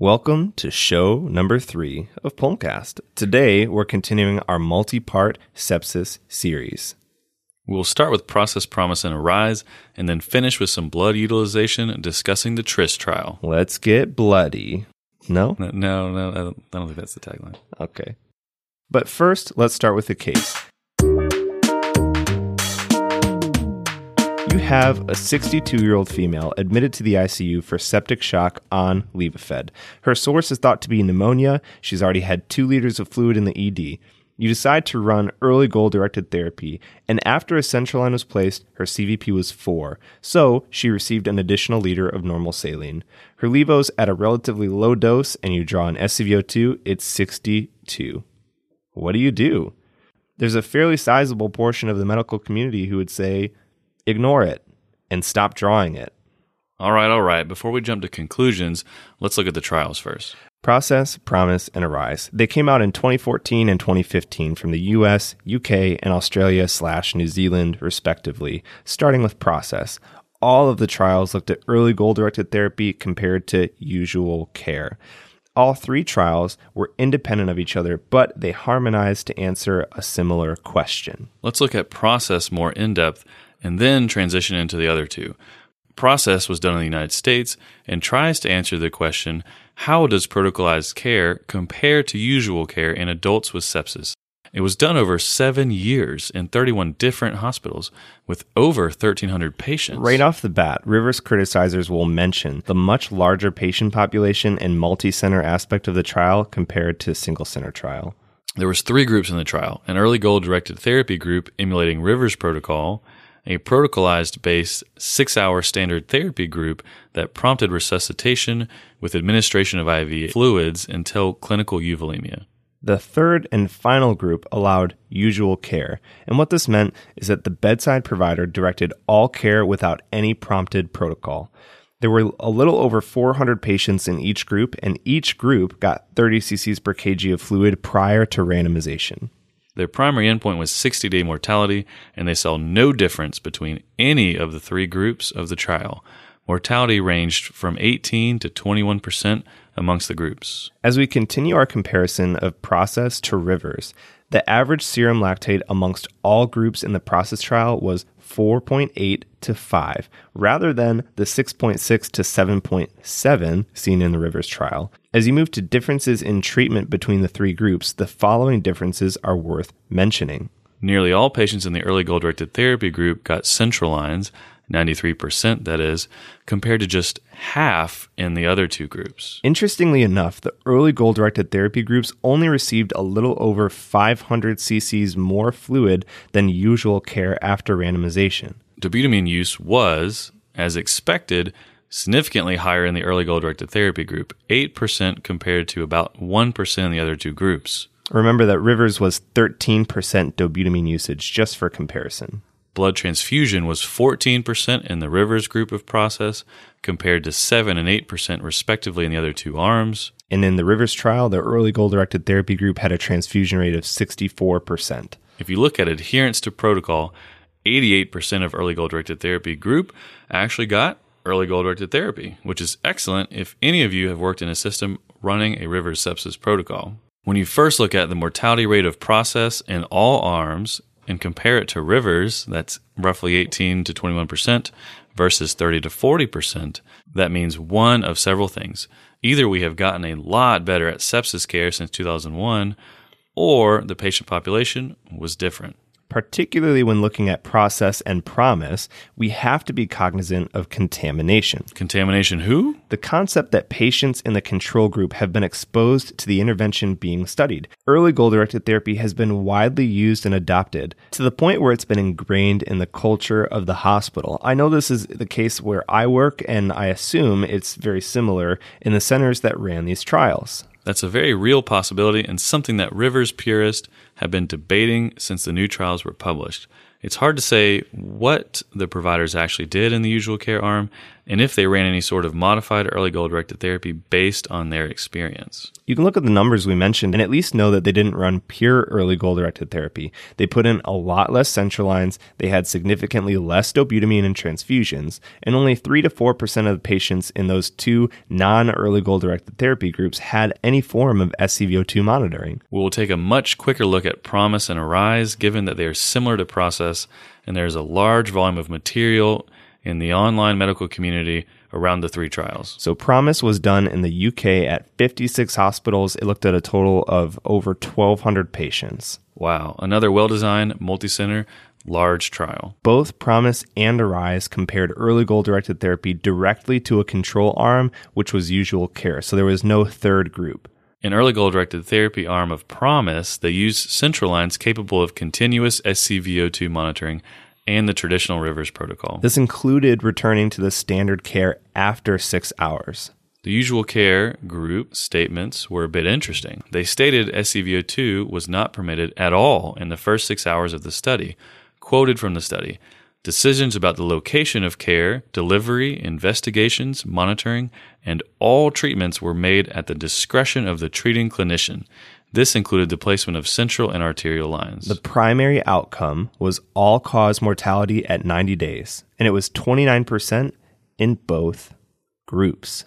Welcome to show number three of Pulmcast. Today, we're continuing our multi part sepsis series. We'll start with process promise and arise, and then finish with some blood utilization discussing the TRISS trial. Let's get bloody. No? No, no, no I, don't, I don't think that's the tagline. Okay. But first, let's start with the case. Have a 62 year old female admitted to the ICU for septic shock on Levophed. Her source is thought to be pneumonia. She's already had two liters of fluid in the ED. You decide to run early goal directed therapy, and after a central line was placed, her CVP was 4, so she received an additional liter of normal saline. Her Levo's at a relatively low dose, and you draw an SCVO2, it's 62. What do you do? There's a fairly sizable portion of the medical community who would say, ignore it and stop drawing it. All right, all right. Before we jump to conclusions, let's look at the trials first. Process, Promise, and Arise. They came out in 2014 and 2015 from the US, UK, and Australia slash New Zealand, respectively, starting with Process. All of the trials looked at early goal directed therapy compared to usual care. All three trials were independent of each other, but they harmonized to answer a similar question. Let's look at process more in depth and then transition into the other two. Process was done in the United States and tries to answer the question how does protocolized care compare to usual care in adults with sepsis? It was done over seven years in 31 different hospitals with over 1,300 patients. Right off the bat, Rivers criticizers will mention the much larger patient population and multi center aspect of the trial compared to single center trial. There was three groups in the trial an early goal directed therapy group emulating Rivers protocol, a protocolized based six hour standard therapy group that prompted resuscitation with administration of IV fluids until clinical euvolemia. The third and final group allowed usual care, and what this meant is that the bedside provider directed all care without any prompted protocol. There were a little over 400 patients in each group, and each group got 30 cc's per kg of fluid prior to randomization. Their primary endpoint was 60 day mortality, and they saw no difference between any of the three groups of the trial. Mortality ranged from 18 to 21 percent amongst the groups. As we continue our comparison of process to rivers, the average serum lactate amongst all groups in the process trial was 4.8 to 5, rather than the 6.6 to 7.7 seen in the Rivers trial. As you move to differences in treatment between the three groups, the following differences are worth mentioning. Nearly all patients in the early goal directed therapy group got central lines, 93% that is, compared to just half in the other two groups. Interestingly enough, the early goal directed therapy groups only received a little over 500 cc's more fluid than usual care after randomization. Dobutamine use was, as expected, significantly higher in the early goal directed therapy group, 8% compared to about 1% in the other two groups. Remember that Rivers was 13% dobutamine usage, just for comparison. Blood transfusion was 14% in the Rivers group of process, compared to 7 and 8% respectively in the other two arms. And in the Rivers trial, the early goal directed therapy group had a transfusion rate of 64%. If you look at adherence to protocol, 88% of early goal directed therapy group actually got early goal directed therapy, which is excellent if any of you have worked in a system running a Rivers sepsis protocol. When you first look at the mortality rate of process in all arms and compare it to Rivers, that's roughly 18 to 21% versus 30 to 40%, that means one of several things. Either we have gotten a lot better at sepsis care since 2001, or the patient population was different particularly when looking at process and promise, we have to be cognizant of contamination. Contamination who? The concept that patients in the control group have been exposed to the intervention being studied. Early goal directed therapy has been widely used and adopted to the point where it's been ingrained in the culture of the hospital. I know this is the case where I work, and I assume it's very similar in the centers that ran these trials. That's a very real possibility and something that Rivers purists have been debating since the new trials were published. It's hard to say what the providers actually did in the usual care arm and if they ran any sort of modified early goal directed therapy based on their experience. You can look at the numbers we mentioned and at least know that they didn't run pure early goal directed therapy. They put in a lot less central lines, they had significantly less dobutamine and transfusions, and only 3 to 4% of the patients in those two non early goal directed therapy groups had any form of SCVO2 monitoring. We will take a much quicker look at Promise and Arise given that they are similar to Process and there is a large volume of material in the online medical community around the three trials. So, Promise was done in the UK at 56 hospitals. It looked at a total of over 1,200 patients. Wow, another well designed, multi center, large trial. Both Promise and Arise compared early goal directed therapy directly to a control arm, which was usual care. So, there was no third group. In early goal directed therapy arm of Promise, they used central lines capable of continuous SCVO2 monitoring and the traditional Rivers protocol. This included returning to the standard care after six hours. The usual care group statements were a bit interesting. They stated SCVO2 was not permitted at all in the first six hours of the study. Quoted from the study Decisions about the location of care, delivery, investigations, monitoring, and all treatments were made at the discretion of the treating clinician. This included the placement of central and arterial lines. The primary outcome was all cause mortality at 90 days, and it was 29% in both groups.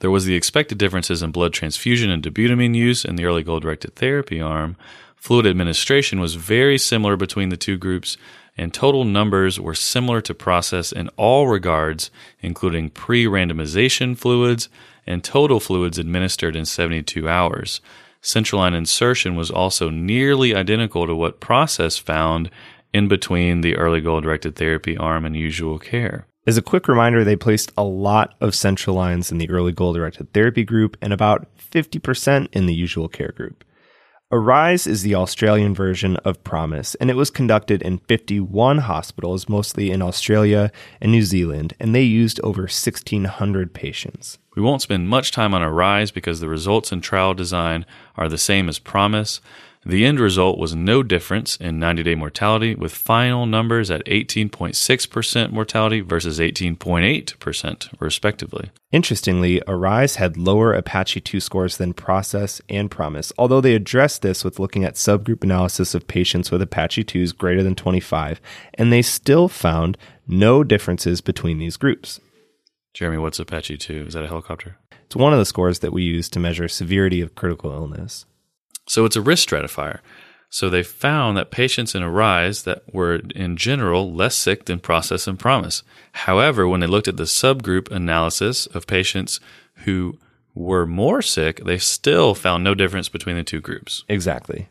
There was the expected differences in blood transfusion and dobutamine use in the early goal directed therapy arm. Fluid administration was very similar between the two groups, and total numbers were similar to process in all regards, including pre randomization fluids and total fluids administered in 72 hours central line insertion was also nearly identical to what process found in between the early goal directed therapy arm and usual care. As a quick reminder, they placed a lot of central lines in the early goal directed therapy group and about 50% in the usual care group. Arise is the Australian version of Promise, and it was conducted in 51 hospitals, mostly in Australia and New Zealand, and they used over 1,600 patients. We won't spend much time on Arise because the results in trial design are the same as Promise. The end result was no difference in 90 day mortality, with final numbers at 18.6% mortality versus 18.8%, respectively. Interestingly, Arise had lower Apache 2 scores than Process and Promise, although they addressed this with looking at subgroup analysis of patients with Apache 2s greater than 25, and they still found no differences between these groups. Jeremy, what's Apache 2? Is that a helicopter? It's one of the scores that we use to measure severity of critical illness. So it's a risk stratifier. So they found that patients in Arise that were in general less sick than Process and Promise. However, when they looked at the subgroup analysis of patients who were more sick, they still found no difference between the two groups. Exactly.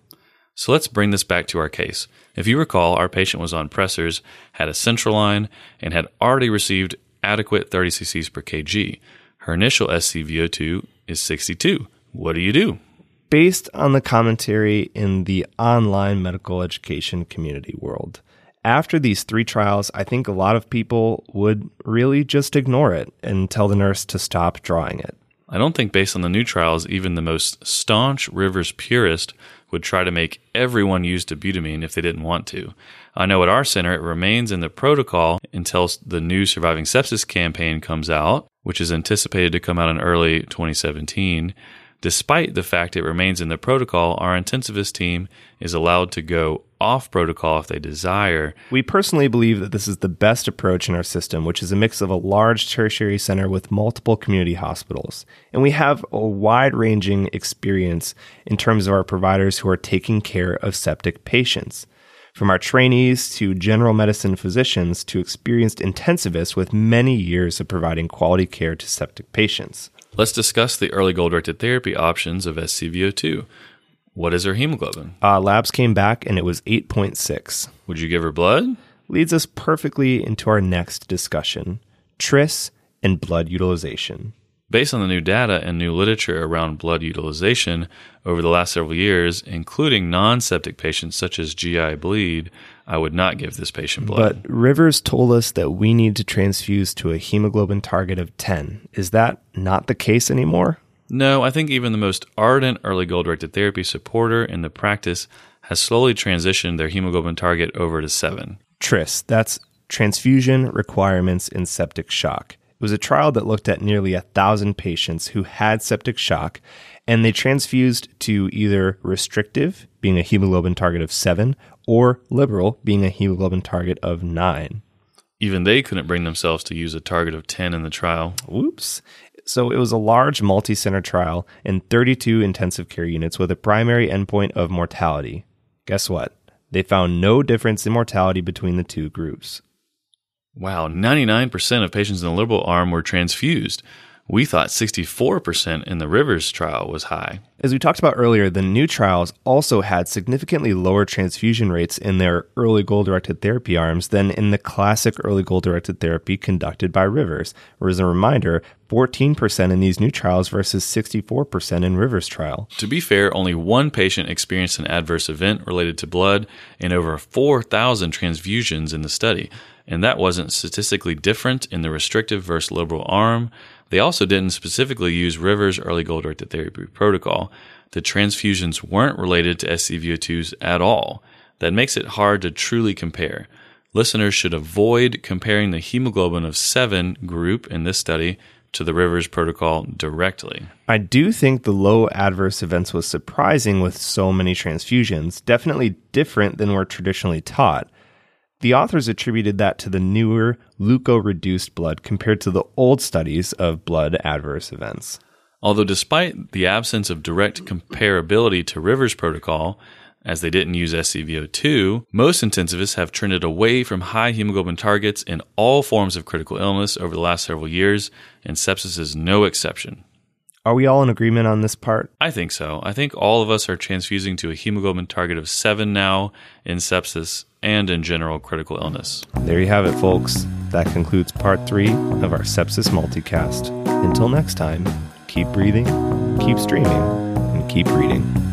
So let's bring this back to our case. If you recall, our patient was on pressors, had a central line, and had already received adequate 30 cc's per kg. Her initial SCVO2 is 62. What do you do? Based on the commentary in the online medical education community world, after these three trials, I think a lot of people would really just ignore it and tell the nurse to stop drawing it. I don't think, based on the new trials, even the most staunch Rivers purist would try to make everyone use dobutamine if they didn't want to. I know at our center it remains in the protocol until the new Surviving Sepsis campaign comes out, which is anticipated to come out in early 2017. Despite the fact it remains in the protocol, our intensivist team is allowed to go off protocol if they desire. We personally believe that this is the best approach in our system, which is a mix of a large tertiary center with multiple community hospitals. And we have a wide ranging experience in terms of our providers who are taking care of septic patients. From our trainees to general medicine physicians to experienced intensivists with many years of providing quality care to septic patients. Let's discuss the early goal directed therapy options of SCVO2. What is her hemoglobin? Uh, labs came back and it was 8.6. Would you give her blood? Leads us perfectly into our next discussion TRISS and blood utilization. Based on the new data and new literature around blood utilization over the last several years, including non septic patients such as GI bleed, I would not give this patient blood. But Rivers told us that we need to transfuse to a hemoglobin target of 10. Is that not the case anymore? No, I think even the most ardent early goal directed therapy supporter in the practice has slowly transitioned their hemoglobin target over to 7. TRISS, that's transfusion requirements in septic shock. It was a trial that looked at nearly a thousand patients who had septic shock, and they transfused to either restrictive, being a hemoglobin target of seven, or liberal, being a hemoglobin target of nine. Even they couldn't bring themselves to use a target of 10 in the trial. Whoops. So it was a large multi center trial in 32 intensive care units with a primary endpoint of mortality. Guess what? They found no difference in mortality between the two groups. Wow, 99% of patients in the liberal arm were transfused. We thought 64% in the Rivers trial was high. As we talked about earlier, the new trials also had significantly lower transfusion rates in their early goal directed therapy arms than in the classic early goal directed therapy conducted by Rivers. As a reminder, 14% in these new trials versus 64% in Rivers trial. To be fair, only one patient experienced an adverse event related to blood and over 4,000 transfusions in the study. And that wasn't statistically different in the restrictive versus liberal arm. They also didn't specifically use Rivers' early goal therapy protocol. The transfusions weren't related to SCVO2s at all. That makes it hard to truly compare. Listeners should avoid comparing the hemoglobin of 7 group in this study to the Rivers protocol directly. I do think the low adverse events was surprising with so many transfusions, definitely different than we're traditionally taught. The authors attributed that to the newer leuko reduced blood compared to the old studies of blood adverse events. Although, despite the absence of direct comparability to Rivers protocol, as they didn't use SCVO2, most intensivists have trended away from high hemoglobin targets in all forms of critical illness over the last several years, and sepsis is no exception. Are we all in agreement on this part? I think so. I think all of us are transfusing to a hemoglobin target of 7 now in sepsis and in general critical illness. There you have it, folks. That concludes part three of our sepsis multicast. Until next time, keep breathing, keep streaming, and keep reading.